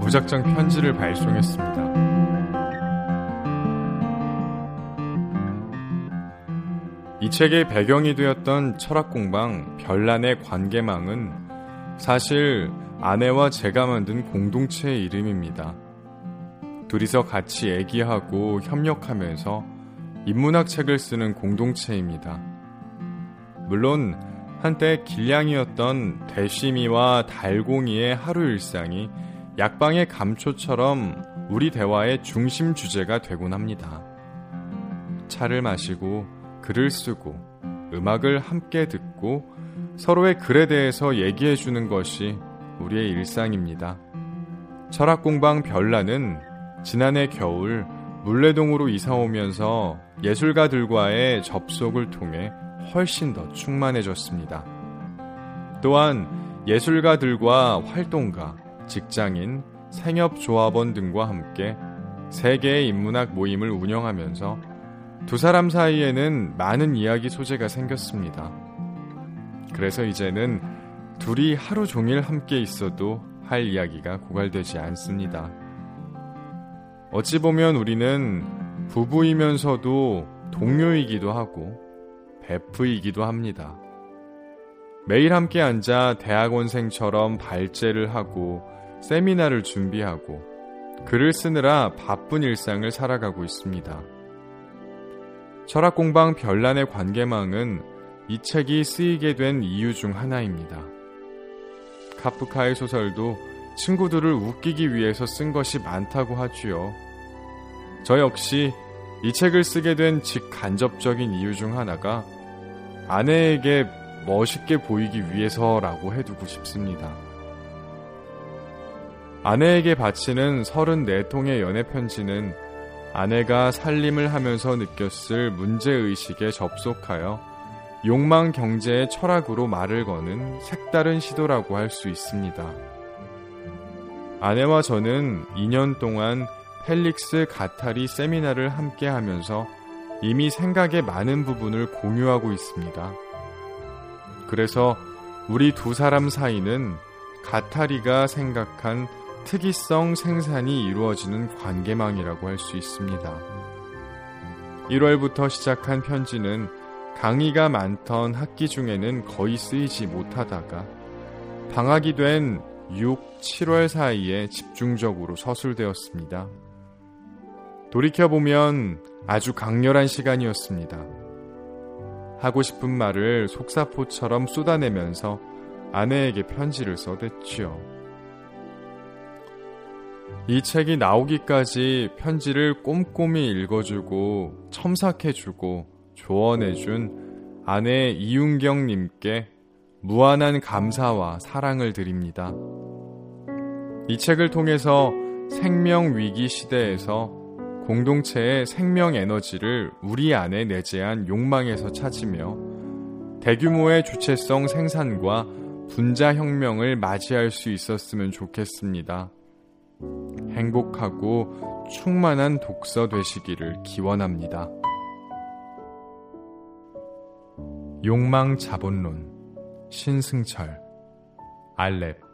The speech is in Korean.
무작정 편지를 발송했습니다. 이 책의 배경이 되었던 철학 공방 별난의 관계망은 사실 아내와 제가 만든 공동체의 이름입니다. 둘이서 같이 얘기하고 협력하면서 인문학 책을 쓰는 공동체입니다. 물론 한때 길냥이었던 대시미와 달공이의 하루 일상이 약방의 감초처럼 우리 대화의 중심 주제가 되곤 합니다. 차를 마시고 글을 쓰고 음악을 함께 듣고 서로의 글에 대해서 얘기해 주는 것이 우리의 일상입니다. 철학공방 별나는 지난해 겨울 물레동으로 이사 오면서 예술가들과의 접속을 통해 훨씬 더 충만해졌습니다. 또한 예술가들과 활동가, 직장인, 생협조합원 등과 함께 세계의 인문학 모임을 운영하면서 두 사람 사이에는 많은 이야기 소재가 생겼습니다. 그래서 이제는 둘이 하루 종일 함께 있어도 할 이야기가 고갈되지 않습니다. 어찌 보면 우리는 부부이면서도 동료이기도 하고 베프이기도 합니다. 매일 함께 앉아 대학원생처럼 발제를 하고 세미나를 준비하고 글을 쓰느라 바쁜 일상을 살아가고 있습니다. 철학공방 별난의 관계망은 이 책이 쓰이게 된 이유 중 하나입니다. 카프카의 소설도 친구들을 웃기기 위해서 쓴 것이 많다고 하지요. 저 역시 이 책을 쓰게 된 직간접적인 이유 중 하나가 아내에게 멋있게 보이기 위해서라고 해두고 싶습니다. 아내에게 바치는 34통의 연애 편지는 아내가 살림을 하면서 느꼈을 문제의식에 접속하여 욕망 경제의 철학으로 말을 거는 색다른 시도라고 할 수 있습니다. 아내와 저는 2년 동안 펠릭스 가타리 세미나를 함께 하면서 이미 생각의 많은 부분을 공유하고 있습니다. 그래서 우리 두 사람 사이는 가타리가 생각한 특이성 생산이 이루어지는 관계망이라고 할 수 있습니다. 1월부터 시작한 편지는 강의가 많던 학기 중에는 거의 쓰이지 못하다가 방학이 된 6, 7월 사이에 집중적으로 서술되었습니다. 돌이켜보면 아주 강렬한 시간이었습니다. 하고 싶은 말을 속사포처럼 쏟아내면서 아내에게 편지를 써댔지요. 이 책이 나오기까지 편지를 꼼꼼히 읽어주고 첨삭해주고 조언해준 아내 이윤경님께 무한한 감사와 사랑을 드립니다. 이 책을 통해서 생명 위기 시대에서 공동체의 생명 에너지를 우리 안에 내재한 욕망에서 찾으며 대규모의 주체성 생산과 분자 혁명을 맞이할 수 있었으면 좋겠습니다. 행복하고 충만한 독서 되시기를 기원합니다. 욕망 자본론 신승철 알렙